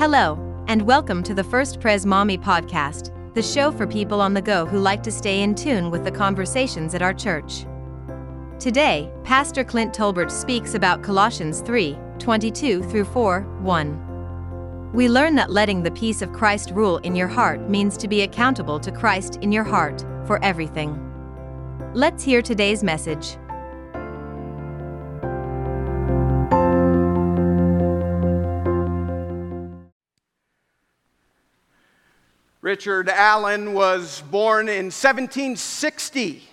Hello, and welcome to the First Pres Maumee podcast, the show for people on the go who like to stay in tune with the conversations at our church. Today, Pastor Clint Tolbert speaks about Colossians 3 22 through 4 1. We learn that letting the peace of Christ rule in your heart means to be accountable to Christ in your heart for everything. Let's hear today's message. Richard Allen was born in 1760. He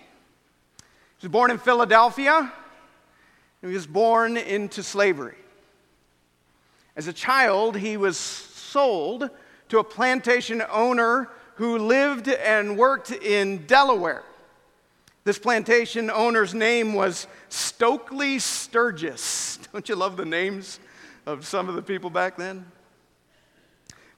was born in Philadelphia. He was born into slavery. As a child, he was sold to a plantation owner who lived and worked in Delaware. This plantation owner's name was Stokely Sturgis. Don't you love the names of some of the people back then?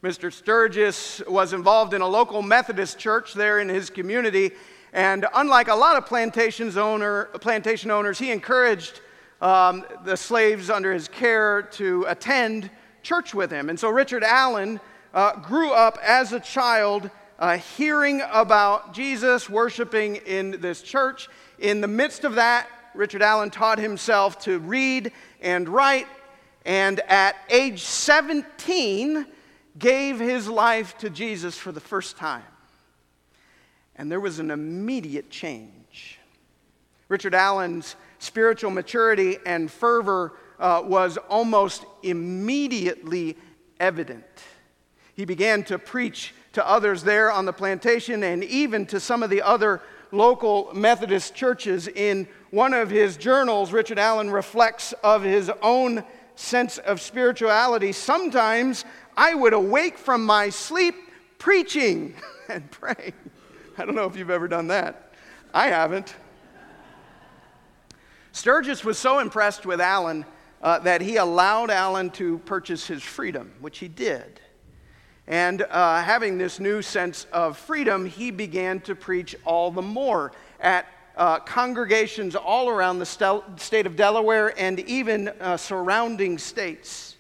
Mr. Sturgis was involved in a local Methodist church there in his community, and unlike a lot of plantations owner, plantation owners, he encouraged um, the slaves under his care to attend church with him. And so Richard Allen uh, grew up as a child uh, hearing about Jesus, worshiping in this church. In the midst of that, Richard Allen taught himself to read and write, and at age 17, gave his life to Jesus for the first time. And there was an immediate change. Richard Allen's spiritual maturity and fervor uh, was almost immediately evident. He began to preach to others there on the plantation and even to some of the other local Methodist churches. In one of his journals, Richard Allen reflects of his own sense of spirituality. Sometimes I would awake from my sleep preaching and praying. I don't know if you've ever done that. I haven't. Sturgis was so impressed with Allen uh, that he allowed Allen to purchase his freedom, which he did. And uh, having this new sense of freedom, he began to preach all the more at uh, congregations all around the st- state of Delaware and even uh, surrounding states.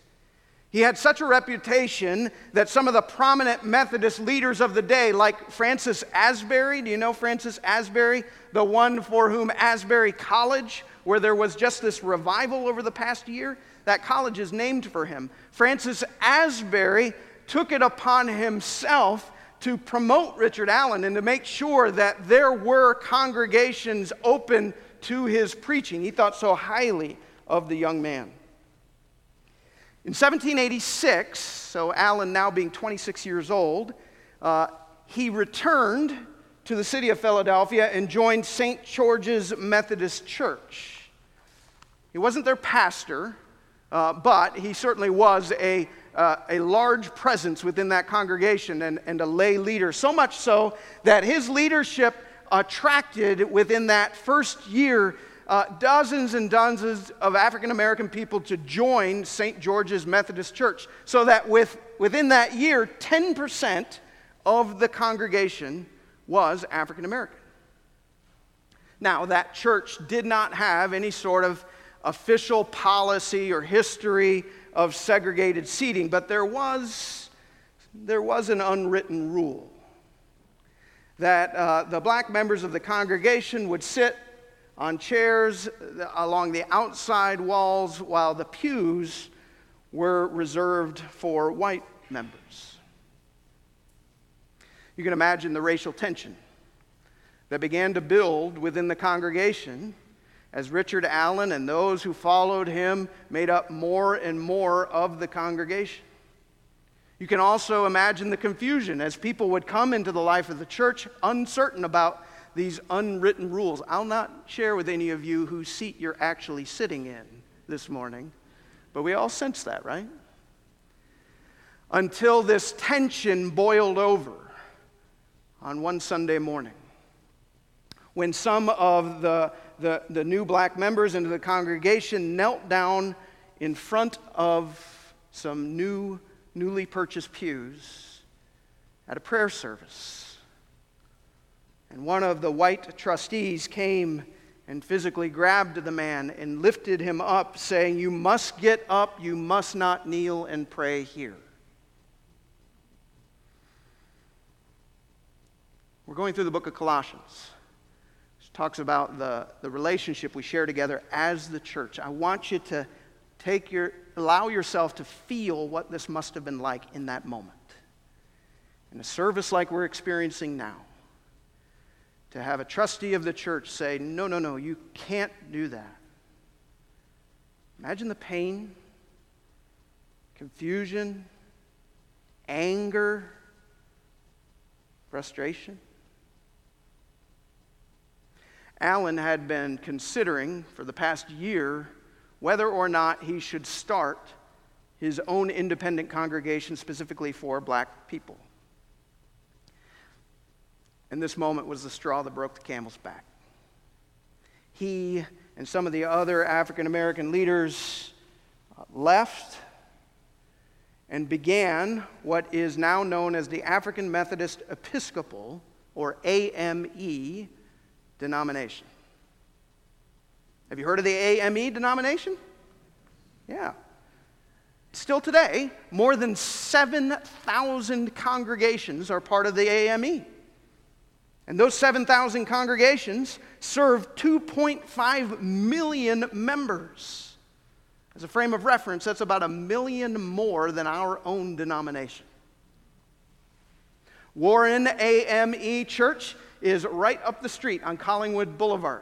He had such a reputation that some of the prominent Methodist leaders of the day, like Francis Asbury, do you know Francis Asbury? The one for whom Asbury College, where there was just this revival over the past year, that college is named for him. Francis Asbury took it upon himself to promote Richard Allen and to make sure that there were congregations open to his preaching. He thought so highly of the young man. In 1786, so Allen now being 26 years old, uh, he returned to the city of Philadelphia and joined St. George's Methodist Church. He wasn't their pastor, uh, but he certainly was a, uh, a large presence within that congregation and, and a lay leader. So much so that his leadership attracted within that first year uh, dozens and dozens of African American people to join St. George's Methodist Church. So that with, within that year, 10% of the congregation was African American. Now, that church did not have any sort of official policy or history of segregated seating, but there was, there was an unwritten rule that uh, the black members of the congregation would sit on chairs along the outside walls while the pews were reserved for white members. You can imagine the racial tension that began to build within the congregation as Richard Allen and those who followed him made up more and more of the congregation. You can also imagine the confusion as people would come into the life of the church uncertain about these unwritten rules. I'll not share with any of you whose seat you're actually sitting in this morning, but we all sense that, right? Until this tension boiled over on one Sunday morning when some of the, the, the new black members into the congregation knelt down in front of some new, newly purchased pews at a prayer service. And one of the white trustees came and physically grabbed the man and lifted him up, saying, You must get up, you must not kneel and pray here. We're going through the book of Colossians. Talks about the, the relationship we share together as the church. I want you to take your, allow yourself to feel what this must have been like in that moment. In a service like we're experiencing now, to have a trustee of the church say, No, no, no, you can't do that. Imagine the pain, confusion, anger, frustration. Allen had been considering for the past year whether or not he should start his own independent congregation specifically for black people. And this moment was the straw that broke the camel's back. He and some of the other African American leaders uh, left and began what is now known as the African Methodist Episcopal, or AME, denomination. Have you heard of the AME denomination? Yeah. Still today, more than 7,000 congregations are part of the AME. And those 7,000 congregations serve 2.5 million members. As a frame of reference, that's about a million more than our own denomination. Warren AME Church is right up the street on Collingwood Boulevard.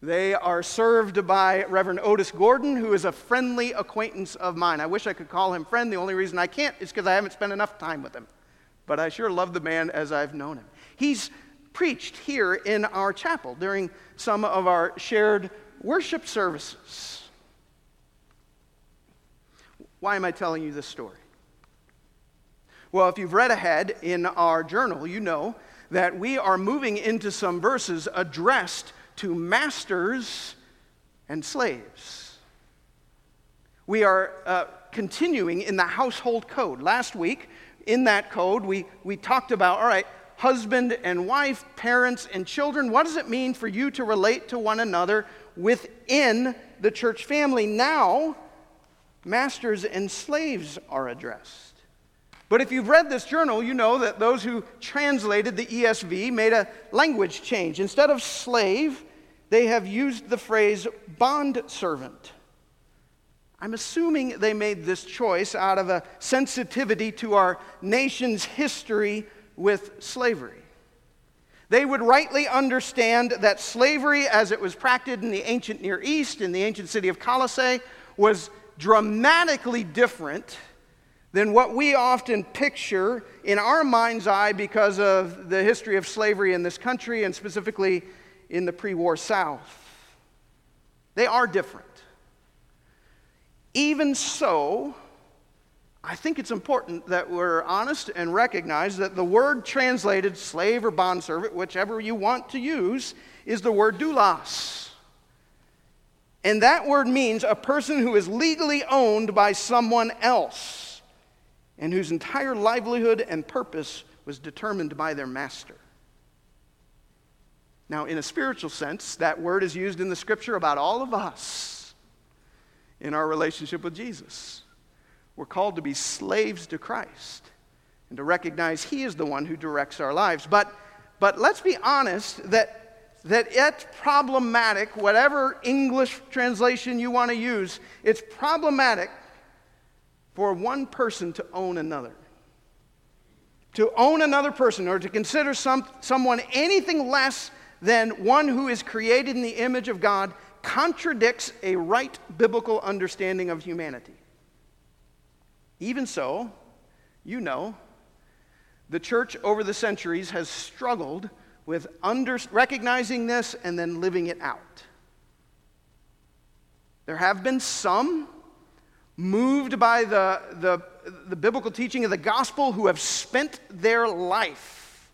They are served by Reverend Otis Gordon, who is a friendly acquaintance of mine. I wish I could call him friend. The only reason I can't is because I haven't spent enough time with him. But I sure love the man as I've known him. He's preached here in our chapel during some of our shared worship services. Why am I telling you this story? Well, if you've read ahead in our journal, you know that we are moving into some verses addressed to masters and slaves. We are uh, continuing in the household code. Last week, in that code, we, we talked about all right, husband and wife, parents and children. What does it mean for you to relate to one another within the church family? Now, masters and slaves are addressed. But if you've read this journal, you know that those who translated the ESV made a language change. Instead of slave, they have used the phrase bond servant. I'm assuming they made this choice out of a sensitivity to our nation's history with slavery. They would rightly understand that slavery, as it was practiced in the ancient Near East, in the ancient city of Colossae, was dramatically different than what we often picture in our mind's eye because of the history of slavery in this country and specifically in the pre war South. They are different. Even so, I think it's important that we're honest and recognize that the word translated slave or bondservant, whichever you want to use, is the word doulos. And that word means a person who is legally owned by someone else and whose entire livelihood and purpose was determined by their master. Now, in a spiritual sense, that word is used in the scripture about all of us in our relationship with Jesus. We're called to be slaves to Christ and to recognize He is the one who directs our lives. But, but let's be honest that, that it's problematic, whatever English translation you want to use, it's problematic for one person to own another. To own another person or to consider some, someone anything less than one who is created in the image of God contradicts a right biblical understanding of humanity. Even so, you know, the church over the centuries has struggled with under, recognizing this and then living it out. There have been some moved by the, the, the biblical teaching of the gospel, who have spent their life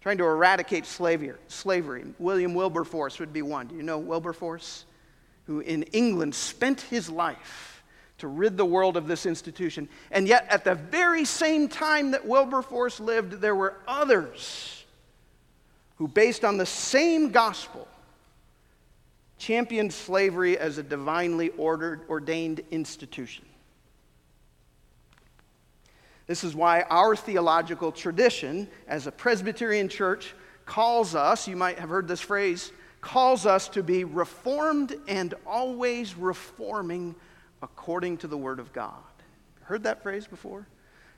trying to eradicate slavery. slavery. William Wilberforce would be one. Do you know Wilberforce? Who in England spent his life to rid the world of this institution. And yet, at the very same time that Wilberforce lived, there were others who, based on the same gospel, championed slavery as a divinely ordered, ordained institution. This is why our theological tradition as a Presbyterian church calls us, you might have heard this phrase, calls us to be reformed and always reforming according to the Word of God. Heard that phrase before?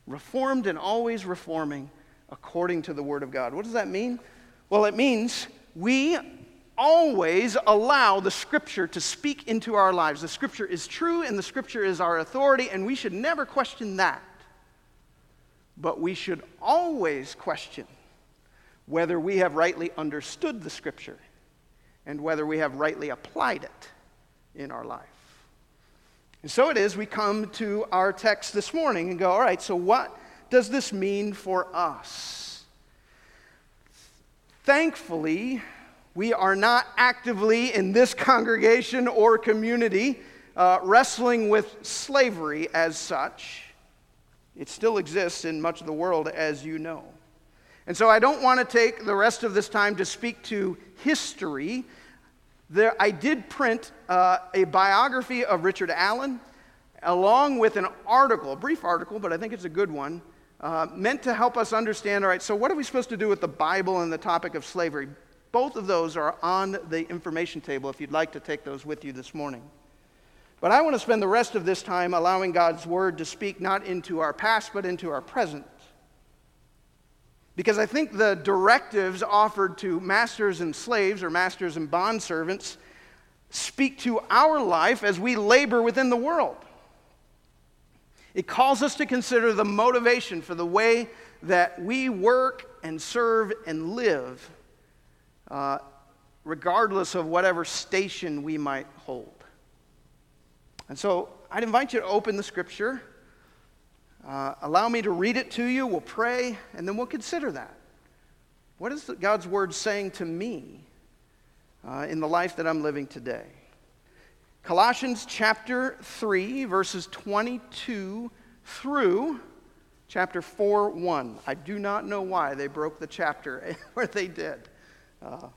Reformed and always reforming according to the Word of God. What does that mean? Well, it means we always allow the Scripture to speak into our lives. The Scripture is true and the Scripture is our authority, and we should never question that. But we should always question whether we have rightly understood the Scripture and whether we have rightly applied it in our life. And so it is, we come to our text this morning and go, all right, so what does this mean for us? Thankfully, we are not actively in this congregation or community uh, wrestling with slavery as such. It still exists in much of the world, as you know. And so I don't want to take the rest of this time to speak to history. There, I did print uh, a biography of Richard Allen along with an article, a brief article, but I think it's a good one, uh, meant to help us understand all right, so what are we supposed to do with the Bible and the topic of slavery? Both of those are on the information table if you'd like to take those with you this morning. But I want to spend the rest of this time allowing God's word to speak not into our past, but into our present. Because I think the directives offered to masters and slaves, or masters and bondservants, speak to our life as we labor within the world. It calls us to consider the motivation for the way that we work and serve and live uh, regardless of whatever station we might hold. And so I'd invite you to open the scripture. Uh, allow me to read it to you. We'll pray, and then we'll consider that. What is God's word saying to me uh, in the life that I'm living today? Colossians chapter 3, verses 22 through chapter 4 1. I do not know why they broke the chapter where they did. Uh,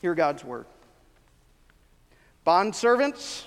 hear God's word. Bondservants,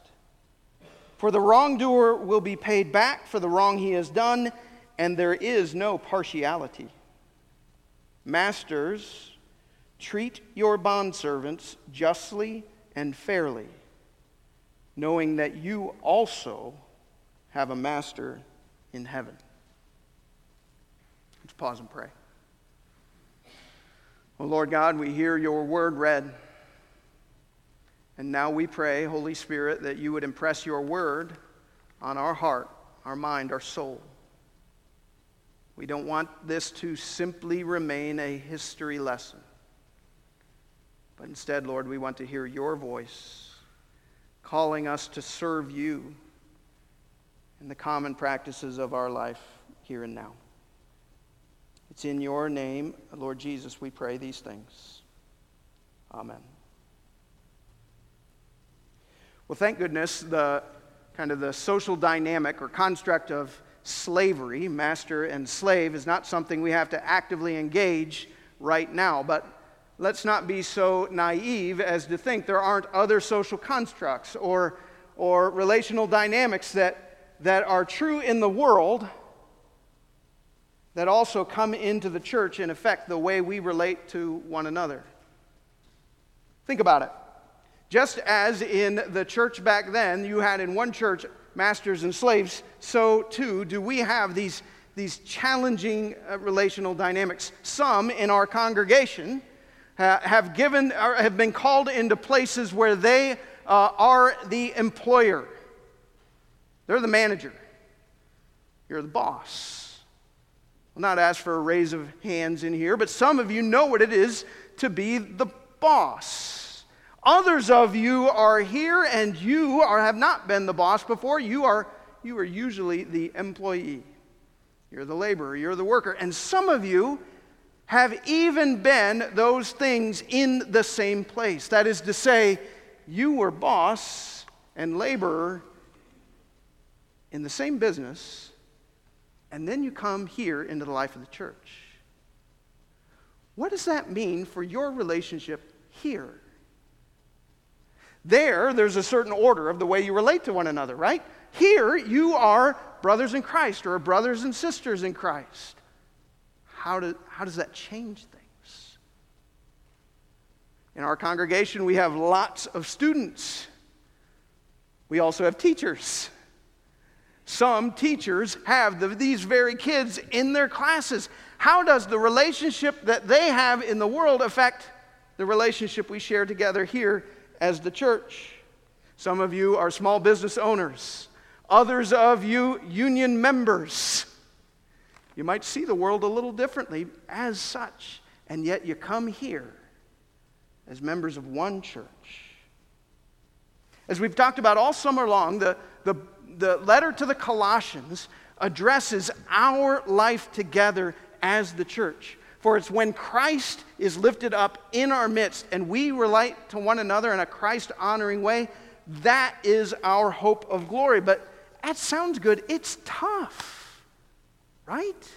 For the wrongdoer will be paid back for the wrong he has done, and there is no partiality. Masters, treat your bondservants justly and fairly, knowing that you also have a master in heaven. Let's pause and pray. Well, Lord God, we hear your word read. And now we pray, Holy Spirit, that you would impress your word on our heart, our mind, our soul. We don't want this to simply remain a history lesson. But instead, Lord, we want to hear your voice calling us to serve you in the common practices of our life here and now. It's in your name, Lord Jesus, we pray these things. Amen. Well, thank goodness the kind of the social dynamic or construct of slavery, master and slave, is not something we have to actively engage right now. But let's not be so naive as to think there aren't other social constructs or, or relational dynamics that, that are true in the world that also come into the church and affect the way we relate to one another. Think about it. Just as in the church back then, you had in one church masters and slaves, so too do we have these, these challenging uh, relational dynamics. Some in our congregation uh, have, given, have been called into places where they uh, are the employer, they're the manager, you're the boss. I'll not ask for a raise of hands in here, but some of you know what it is to be the boss. Others of you are here and you are, have not been the boss before. You are you are usually the employee. You're the laborer, you're the worker. And some of you have even been those things in the same place. That is to say, you were boss and laborer in the same business, and then you come here into the life of the church. What does that mean for your relationship here? There, there's a certain order of the way you relate to one another, right? Here, you are brothers in Christ or brothers and sisters in Christ. How, do, how does that change things? In our congregation, we have lots of students. We also have teachers. Some teachers have the, these very kids in their classes. How does the relationship that they have in the world affect the relationship we share together here as the church? Some of you are small business owners, others of you, union members. You might see the world a little differently as such, and yet you come here as members of one church. As we've talked about all summer long, the, the, the letter to the Colossians addresses our life together as the church. For it's when Christ is lifted up in our midst and we relate to one another in a Christ honoring way, that is our hope of glory. But that sounds good. It's tough, right?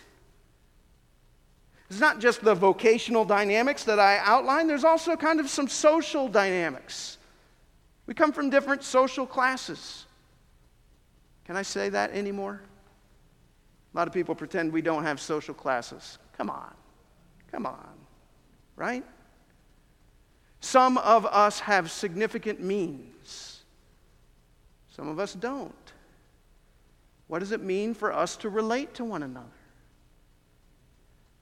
It's not just the vocational dynamics that I outlined, there's also kind of some social dynamics. We come from different social classes. Can I say that anymore? A lot of people pretend we don't have social classes. Come on. Come on. Right? Some of us have significant means, some of us don't. What does it mean for us to relate to one another?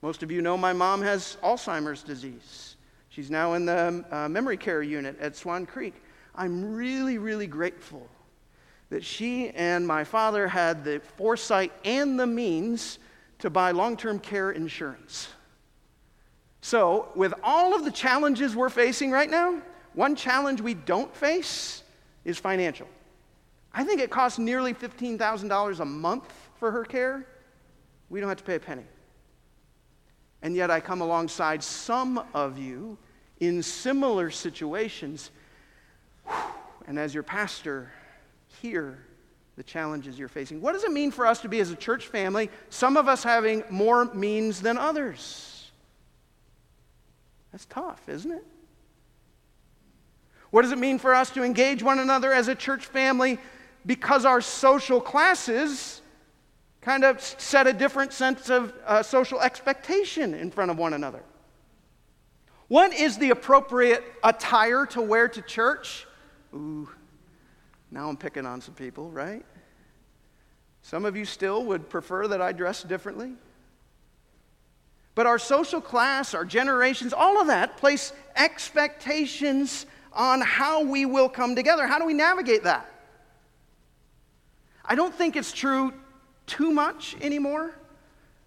Most of you know my mom has Alzheimer's disease. She's now in the uh, memory care unit at Swan Creek. I'm really, really grateful that she and my father had the foresight and the means to buy long term care insurance. So, with all of the challenges we're facing right now, one challenge we don't face is financial. I think it costs nearly $15,000 a month for her care. We don't have to pay a penny. And yet, I come alongside some of you in similar situations. And as your pastor, hear the challenges you're facing. What does it mean for us to be as a church family, some of us having more means than others? That's tough, isn't it? What does it mean for us to engage one another as a church family because our social classes kind of set a different sense of uh, social expectation in front of one another? What is the appropriate attire to wear to church? Ooh, now I'm picking on some people, right? Some of you still would prefer that I dress differently. But our social class, our generations, all of that place expectations on how we will come together. How do we navigate that? I don't think it's true too much anymore,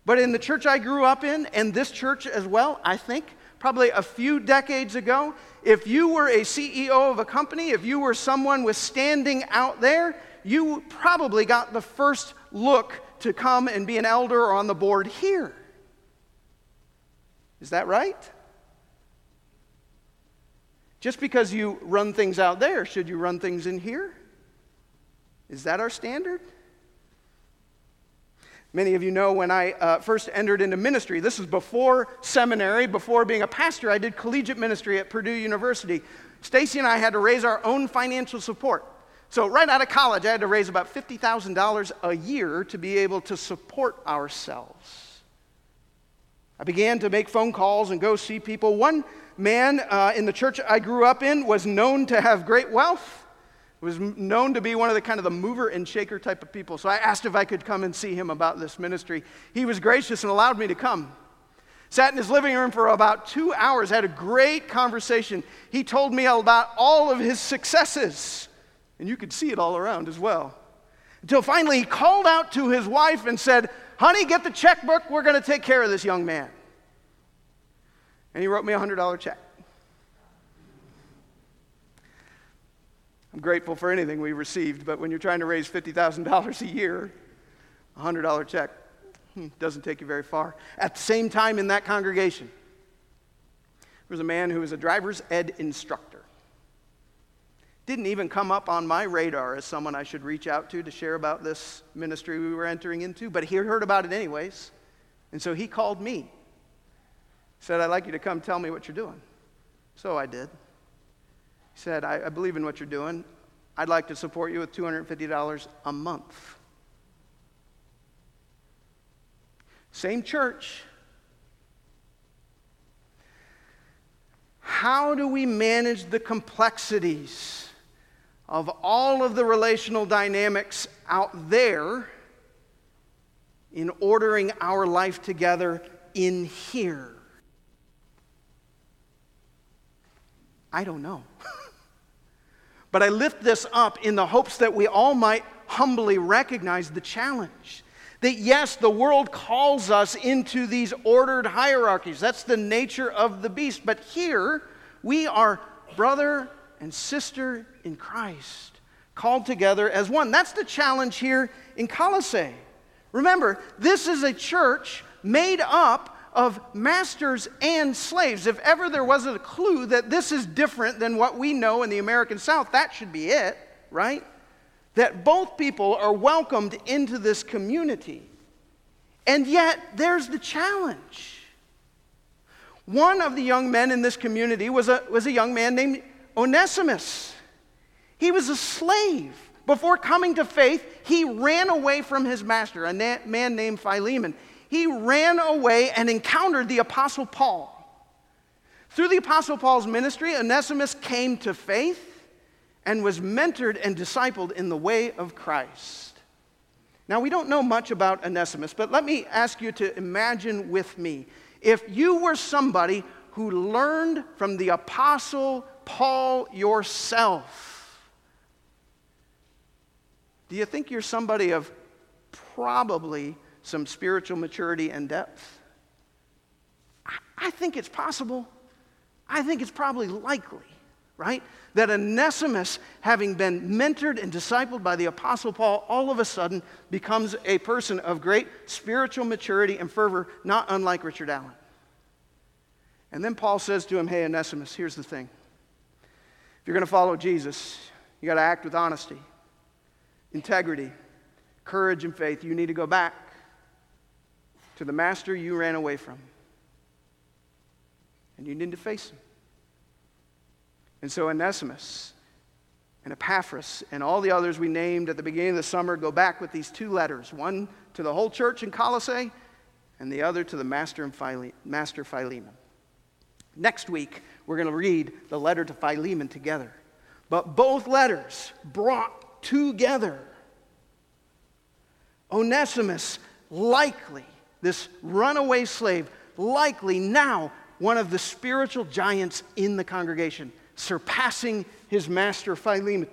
but in the church I grew up in, and this church as well, I think probably a few decades ago, if you were a CEO of a company, if you were someone with standing out there, you probably got the first look to come and be an elder or on the board here. Is that right? Just because you run things out there, should you run things in here? Is that our standard? Many of you know when I uh, first entered into ministry, this was before seminary, before being a pastor, I did collegiate ministry at Purdue University. Stacy and I had to raise our own financial support. So, right out of college, I had to raise about $50,000 a year to be able to support ourselves. I began to make phone calls and go see people. One man uh, in the church I grew up in was known to have great wealth was known to be one of the kind of the mover and shaker type of people. So I asked if I could come and see him about this ministry. He was gracious and allowed me to come. Sat in his living room for about two hours, had a great conversation. He told me about all of his successes, and you could see it all around as well. Until finally he called out to his wife and said, Honey, get the checkbook. We're going to take care of this young man. And he wrote me a $100 check. I'm grateful for anything we received, but when you're trying to raise $50,000 a year, a $100 check hmm, doesn't take you very far. At the same time, in that congregation, there was a man who was a driver's ed instructor. Didn't even come up on my radar as someone I should reach out to to share about this ministry we were entering into, but he heard about it anyways. And so he called me. Said, I'd like you to come tell me what you're doing. So I did. He said, I, I believe in what you're doing. I'd like to support you with $250 a month. Same church. How do we manage the complexities of all of the relational dynamics out there in ordering our life together in here? I don't know. But I lift this up in the hopes that we all might humbly recognize the challenge. That yes, the world calls us into these ordered hierarchies. That's the nature of the beast. But here, we are brother and sister in Christ, called together as one. That's the challenge here in Colossae. Remember, this is a church made up of masters and slaves. If ever there was a clue that this is different than what we know in the American South, that should be it, right? That both people are welcomed into this community. And yet, there's the challenge. One of the young men in this community was a, was a young man named Onesimus. He was a slave. Before coming to faith, he ran away from his master, a na- man named Philemon he ran away and encountered the Apostle Paul. Through the Apostle Paul's ministry, Onesimus came to faith and was mentored and discipled in the way of Christ. Now, we don't know much about Onesimus, but let me ask you to imagine with me if you were somebody who learned from the Apostle Paul yourself, do you think you're somebody of probably some spiritual maturity and depth? I think it's possible. I think it's probably likely, right? That Onesimus, having been mentored and discipled by the Apostle Paul, all of a sudden becomes a person of great spiritual maturity and fervor, not unlike Richard Allen. And then Paul says to him, Hey, Onesimus, here's the thing. If you're going to follow Jesus, you got to act with honesty, integrity, courage, and faith. You need to go back to the master you ran away from. And you need to face him. And so Onesimus and Epaphras and all the others we named at the beginning of the summer go back with these two letters one to the whole church in Colossae, and the other to the master, and master Philemon. Next week, we're going to read the letter to Philemon together. But both letters brought together. Onesimus likely this runaway slave, likely now one of the spiritual giants in the congregation, surpassing his master Philemon.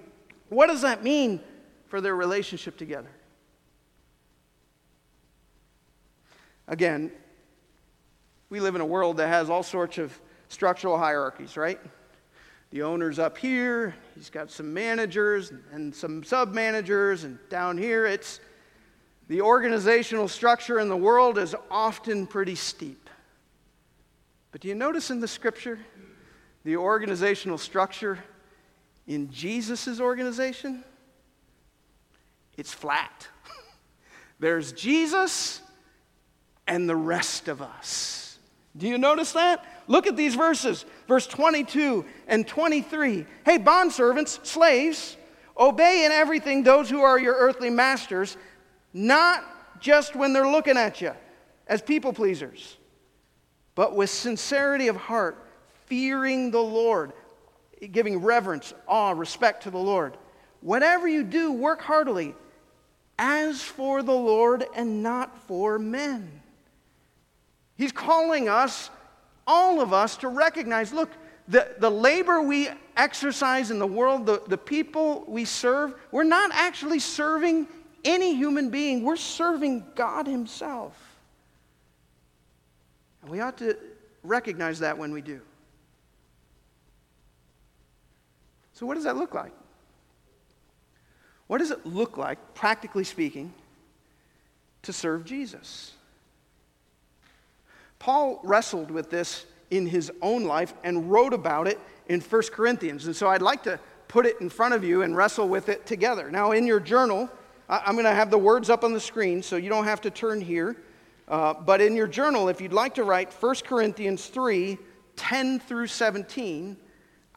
What does that mean for their relationship together? Again, we live in a world that has all sorts of structural hierarchies, right? The owner's up here, he's got some managers and some sub managers, and down here it's the organizational structure in the world is often pretty steep. But do you notice in the scripture the organizational structure in Jesus' organization? It's flat. There's Jesus and the rest of us. Do you notice that? Look at these verses, verse 22 and 23. Hey, bondservants, slaves, obey in everything those who are your earthly masters not just when they're looking at you as people pleasers, but with sincerity of heart, fearing the Lord, giving reverence, awe, respect to the Lord. Whatever you do, work heartily, as for the Lord and not for men. He's calling us, all of us, to recognize look, the, the labor we exercise in the world, the, the people we serve, we're not actually serving any human being, we're serving God Himself. And we ought to recognize that when we do. So, what does that look like? What does it look like, practically speaking, to serve Jesus? Paul wrestled with this in his own life and wrote about it in 1 Corinthians. And so I'd like to put it in front of you and wrestle with it together. Now, in your journal, I'm going to have the words up on the screen, so you don't have to turn here. Uh, but in your journal, if you'd like to write 1 Corinthians 3 10 through 17,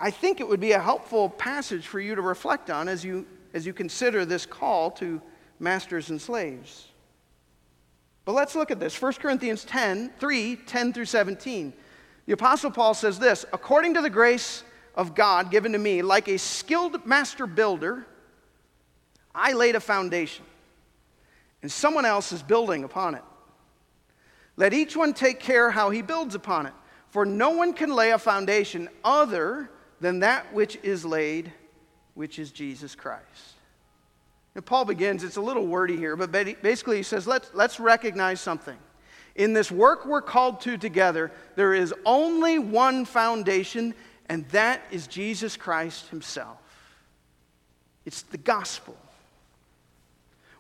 I think it would be a helpful passage for you to reflect on as you, as you consider this call to masters and slaves. But let's look at this 1 Corinthians 10 3 10 through 17. The Apostle Paul says this According to the grace of God given to me, like a skilled master builder, I laid a foundation, and someone else is building upon it. Let each one take care how he builds upon it, for no one can lay a foundation other than that which is laid, which is Jesus Christ. And Paul begins, it's a little wordy here, but basically he says, let's, let's recognize something. In this work we're called to together, there is only one foundation, and that is Jesus Christ Himself. It's the gospel.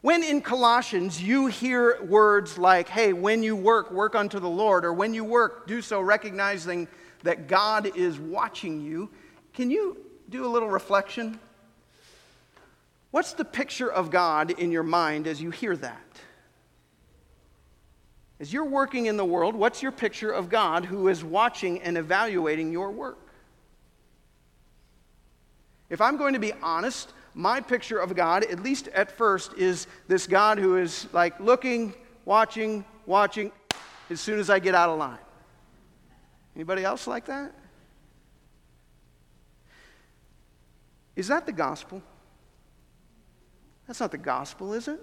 When in Colossians you hear words like, hey, when you work, work unto the Lord, or when you work, do so recognizing that God is watching you, can you do a little reflection? What's the picture of God in your mind as you hear that? As you're working in the world, what's your picture of God who is watching and evaluating your work? If I'm going to be honest, my picture of God, at least at first, is this God who is like looking, watching, watching as soon as I get out of line. Anybody else like that? Is that the gospel? That's not the gospel, is it?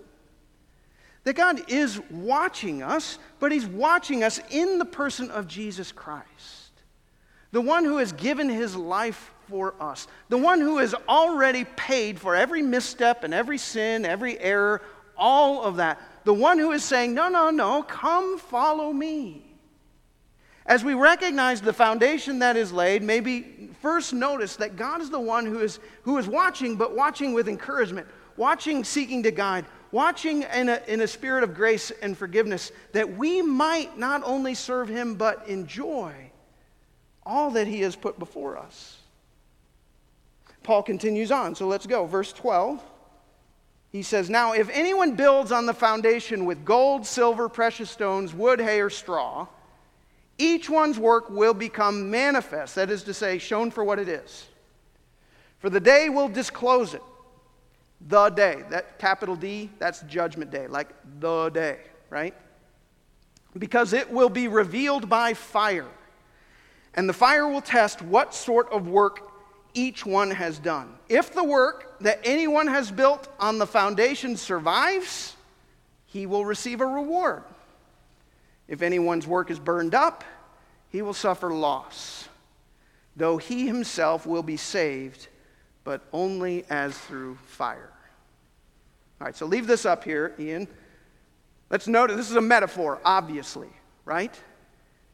That God is watching us, but He's watching us in the person of Jesus Christ, the one who has given His life for us, the one who has already paid for every misstep and every sin, every error, all of that. The one who is saying, No, no, no, come follow me. As we recognize the foundation that is laid, maybe first notice that God is the one who is, who is watching, but watching with encouragement, watching, seeking to guide, watching in a, in a spirit of grace and forgiveness, that we might not only serve Him, but enjoy all that He has put before us. Paul continues on, so let's go. Verse 12. He says, Now, if anyone builds on the foundation with gold, silver, precious stones, wood, hay, or straw, each one's work will become manifest, that is to say, shown for what it is. For the day will disclose it the day. That capital D, that's judgment day, like the day, right? Because it will be revealed by fire. And the fire will test what sort of work each one has done. If the work that anyone has built on the foundation survives, he will receive a reward. If anyone's work is burned up, he will suffer loss, though he himself will be saved, but only as through fire. All right, so leave this up here, Ian. Let's note this is a metaphor, obviously, right?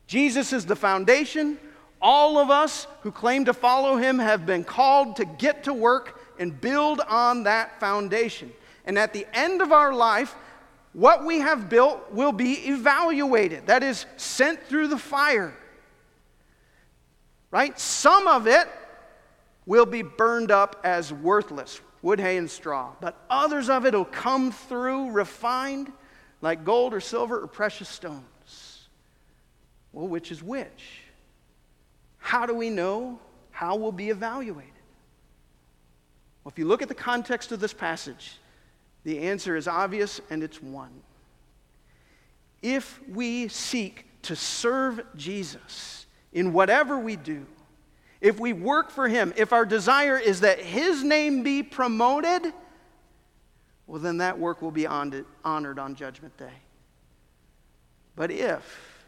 Jesus is the foundation. All of us who claim to follow him have been called to get to work and build on that foundation. And at the end of our life, what we have built will be evaluated, that is, sent through the fire. Right? Some of it will be burned up as worthless wood, hay, and straw. But others of it will come through refined like gold or silver or precious stones. Well, which is which? How do we know how we'll be evaluated? Well, if you look at the context of this passage, the answer is obvious and it's one. If we seek to serve Jesus in whatever we do, if we work for Him, if our desire is that His name be promoted, well, then that work will be honored on Judgment Day. But if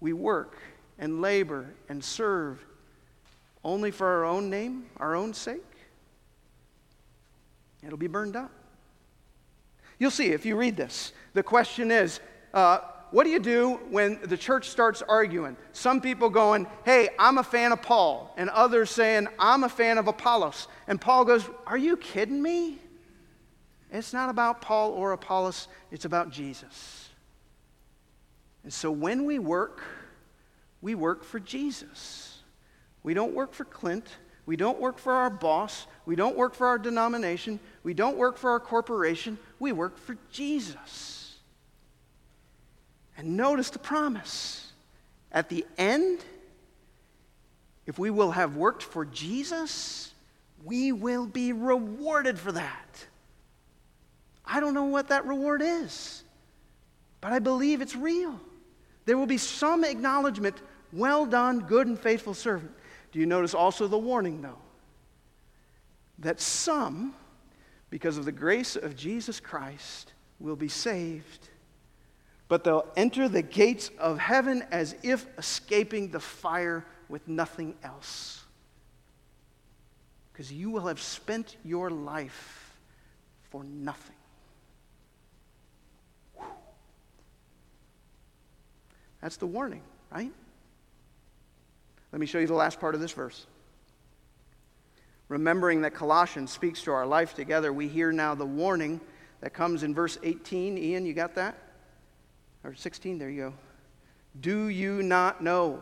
we work and labor and serve only for our own name, our own sake, it'll be burned up. You'll see if you read this. The question is, uh, what do you do when the church starts arguing? Some people going, hey, I'm a fan of Paul, and others saying, I'm a fan of Apollos. And Paul goes, Are you kidding me? It's not about Paul or Apollos, it's about Jesus. And so when we work, we work for Jesus. We don't work for Clint. We don't work for our boss. We don't work for our denomination. We don't work for our corporation. We work for Jesus. And notice the promise. At the end, if we will have worked for Jesus, we will be rewarded for that. I don't know what that reward is, but I believe it's real. There will be some acknowledgement well done, good and faithful servant. Do you notice also the warning, though? That some, because of the grace of Jesus Christ, will be saved, but they'll enter the gates of heaven as if escaping the fire with nothing else. Because you will have spent your life for nothing. That's the warning, right? Let me show you the last part of this verse. Remembering that Colossians speaks to our life together, we hear now the warning that comes in verse 18. Ian, you got that? Or 16, there you go. Do you not know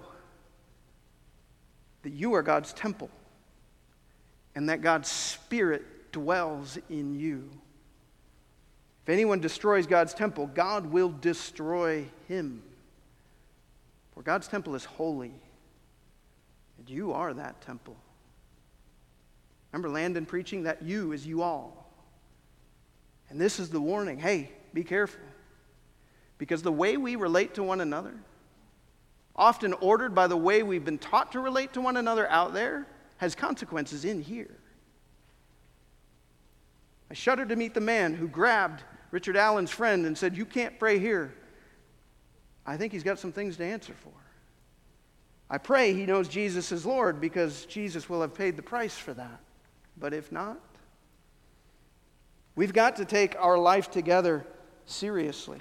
that you are God's temple and that God's Spirit dwells in you? If anyone destroys God's temple, God will destroy him. For God's temple is holy and you are that temple. Remember Landon preaching that you is you all. And this is the warning hey, be careful. Because the way we relate to one another, often ordered by the way we've been taught to relate to one another out there, has consequences in here. I shudder to meet the man who grabbed Richard Allen's friend and said, You can't pray here. I think he's got some things to answer for. I pray he knows Jesus is Lord because Jesus will have paid the price for that. But if not, we've got to take our life together seriously.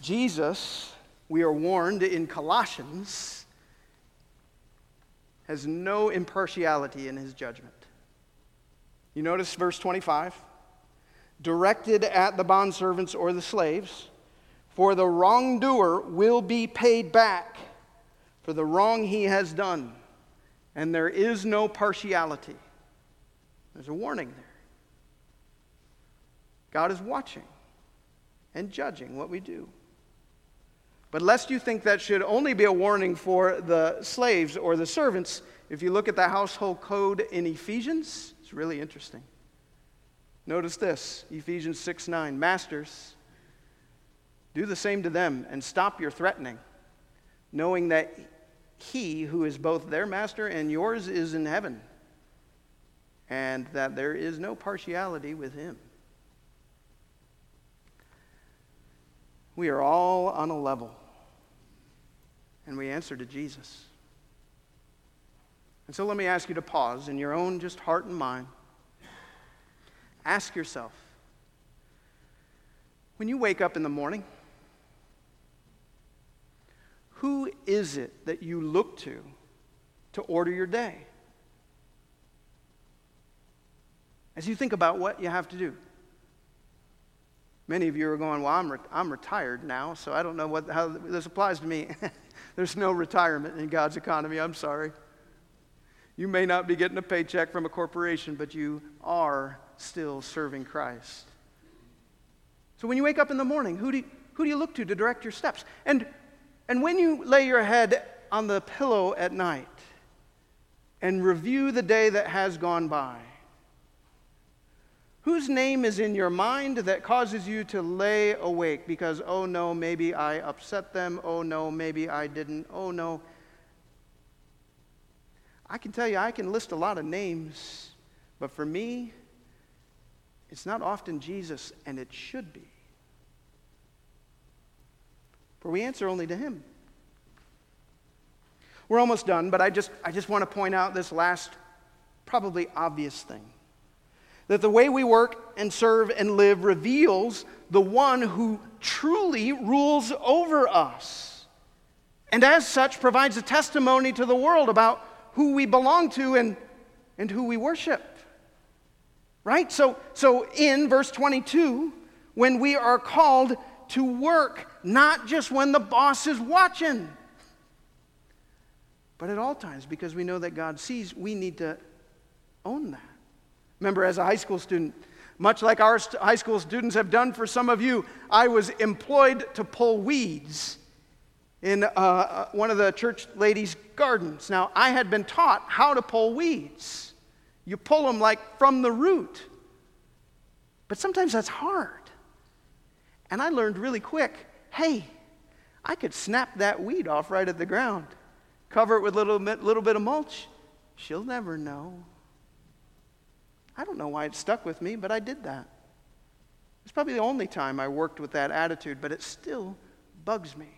Jesus, we are warned in Colossians, has no impartiality in his judgment. You notice verse 25? Directed at the bondservants or the slaves, for the wrongdoer will be paid back for the wrong he has done, and there is no partiality. There's a warning there. God is watching and judging what we do. But lest you think that should only be a warning for the slaves or the servants, if you look at the household code in Ephesians, it's really interesting. Notice this Ephesians 6 9. Masters, do the same to them and stop your threatening knowing that he who is both their master and yours is in heaven, and that there is no partiality with him. We are all on a level, and we answer to Jesus. And so let me ask you to pause in your own just heart and mind. Ask yourself when you wake up in the morning, who is it that you look to to order your day? As you think about what you have to do. Many of you are going, Well, I'm, re- I'm retired now, so I don't know what, how this applies to me. There's no retirement in God's economy. I'm sorry. You may not be getting a paycheck from a corporation, but you are still serving Christ. So when you wake up in the morning, who do you, who do you look to to direct your steps? And and when you lay your head on the pillow at night and review the day that has gone by, whose name is in your mind that causes you to lay awake because, oh no, maybe I upset them, oh no, maybe I didn't, oh no. I can tell you, I can list a lot of names, but for me, it's not often Jesus, and it should be. For we answer only to Him. We're almost done, but I just, I just want to point out this last, probably obvious thing that the way we work and serve and live reveals the one who truly rules over us. And as such, provides a testimony to the world about who we belong to and, and who we worship Right? So, so in verse 22, when we are called to work, not just when the boss is watching, but at all times, because we know that God sees, we need to own that. Remember, as a high school student, much like our high school students have done for some of you, I was employed to pull weeds in uh, uh one of the church ladies' gardens. Now, I had been taught how to pull weeds. You pull them like from the root. But sometimes that's hard. And I learned really quick hey, I could snap that weed off right at the ground, cover it with a little bit, little bit of mulch. She'll never know. I don't know why it stuck with me, but I did that. It's probably the only time I worked with that attitude, but it still bugs me.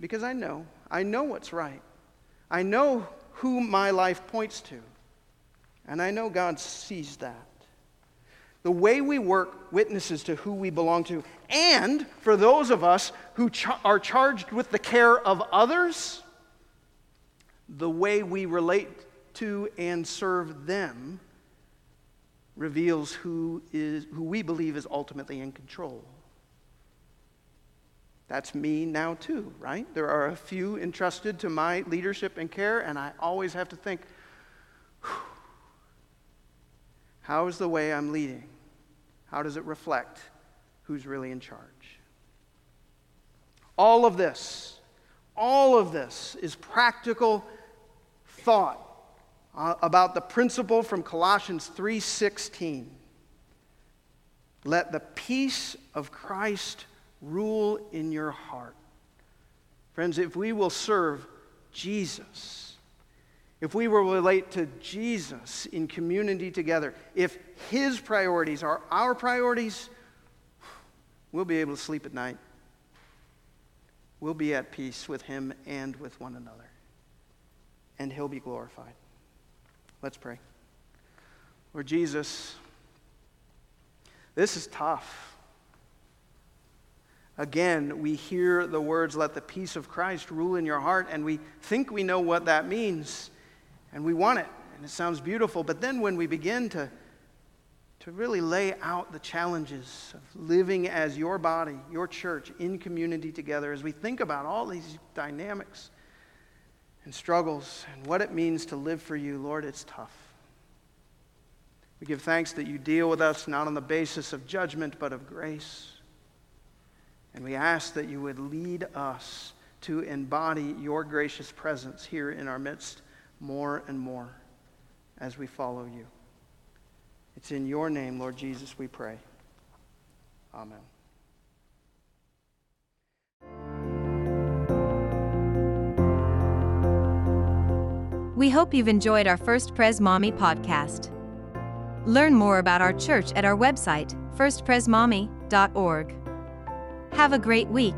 Because I know, I know what's right. I know who my life points to. And I know God sees that. The way we work witnesses to who we belong to. And for those of us who are charged with the care of others, the way we relate to and serve them reveals who, is, who we believe is ultimately in control. That's me now, too, right? There are a few entrusted to my leadership and care, and I always have to think how is the way I'm leading? How does it reflect who's really in charge? All of this, all of this is practical thought uh, about the principle from Colossians 3:16. Let the peace of Christ rule in your heart. Friends, if we will serve Jesus, if we will relate to Jesus in community together, if his priorities are our priorities, we'll be able to sleep at night. We'll be at peace with him and with one another. And he'll be glorified. Let's pray. Lord Jesus, this is tough. Again, we hear the words, let the peace of Christ rule in your heart, and we think we know what that means, and we want it, and it sounds beautiful. But then when we begin to, to really lay out the challenges of living as your body, your church, in community together, as we think about all these dynamics, and struggles and what it means to live for you, Lord, it's tough. We give thanks that you deal with us not on the basis of judgment, but of grace. And we ask that you would lead us to embody your gracious presence here in our midst more and more as we follow you. It's in your name, Lord Jesus, we pray. Amen. We hope you've enjoyed our First Pres Maumee podcast. Learn more about our church at our website, firstpresmaumee.org. Have a great week.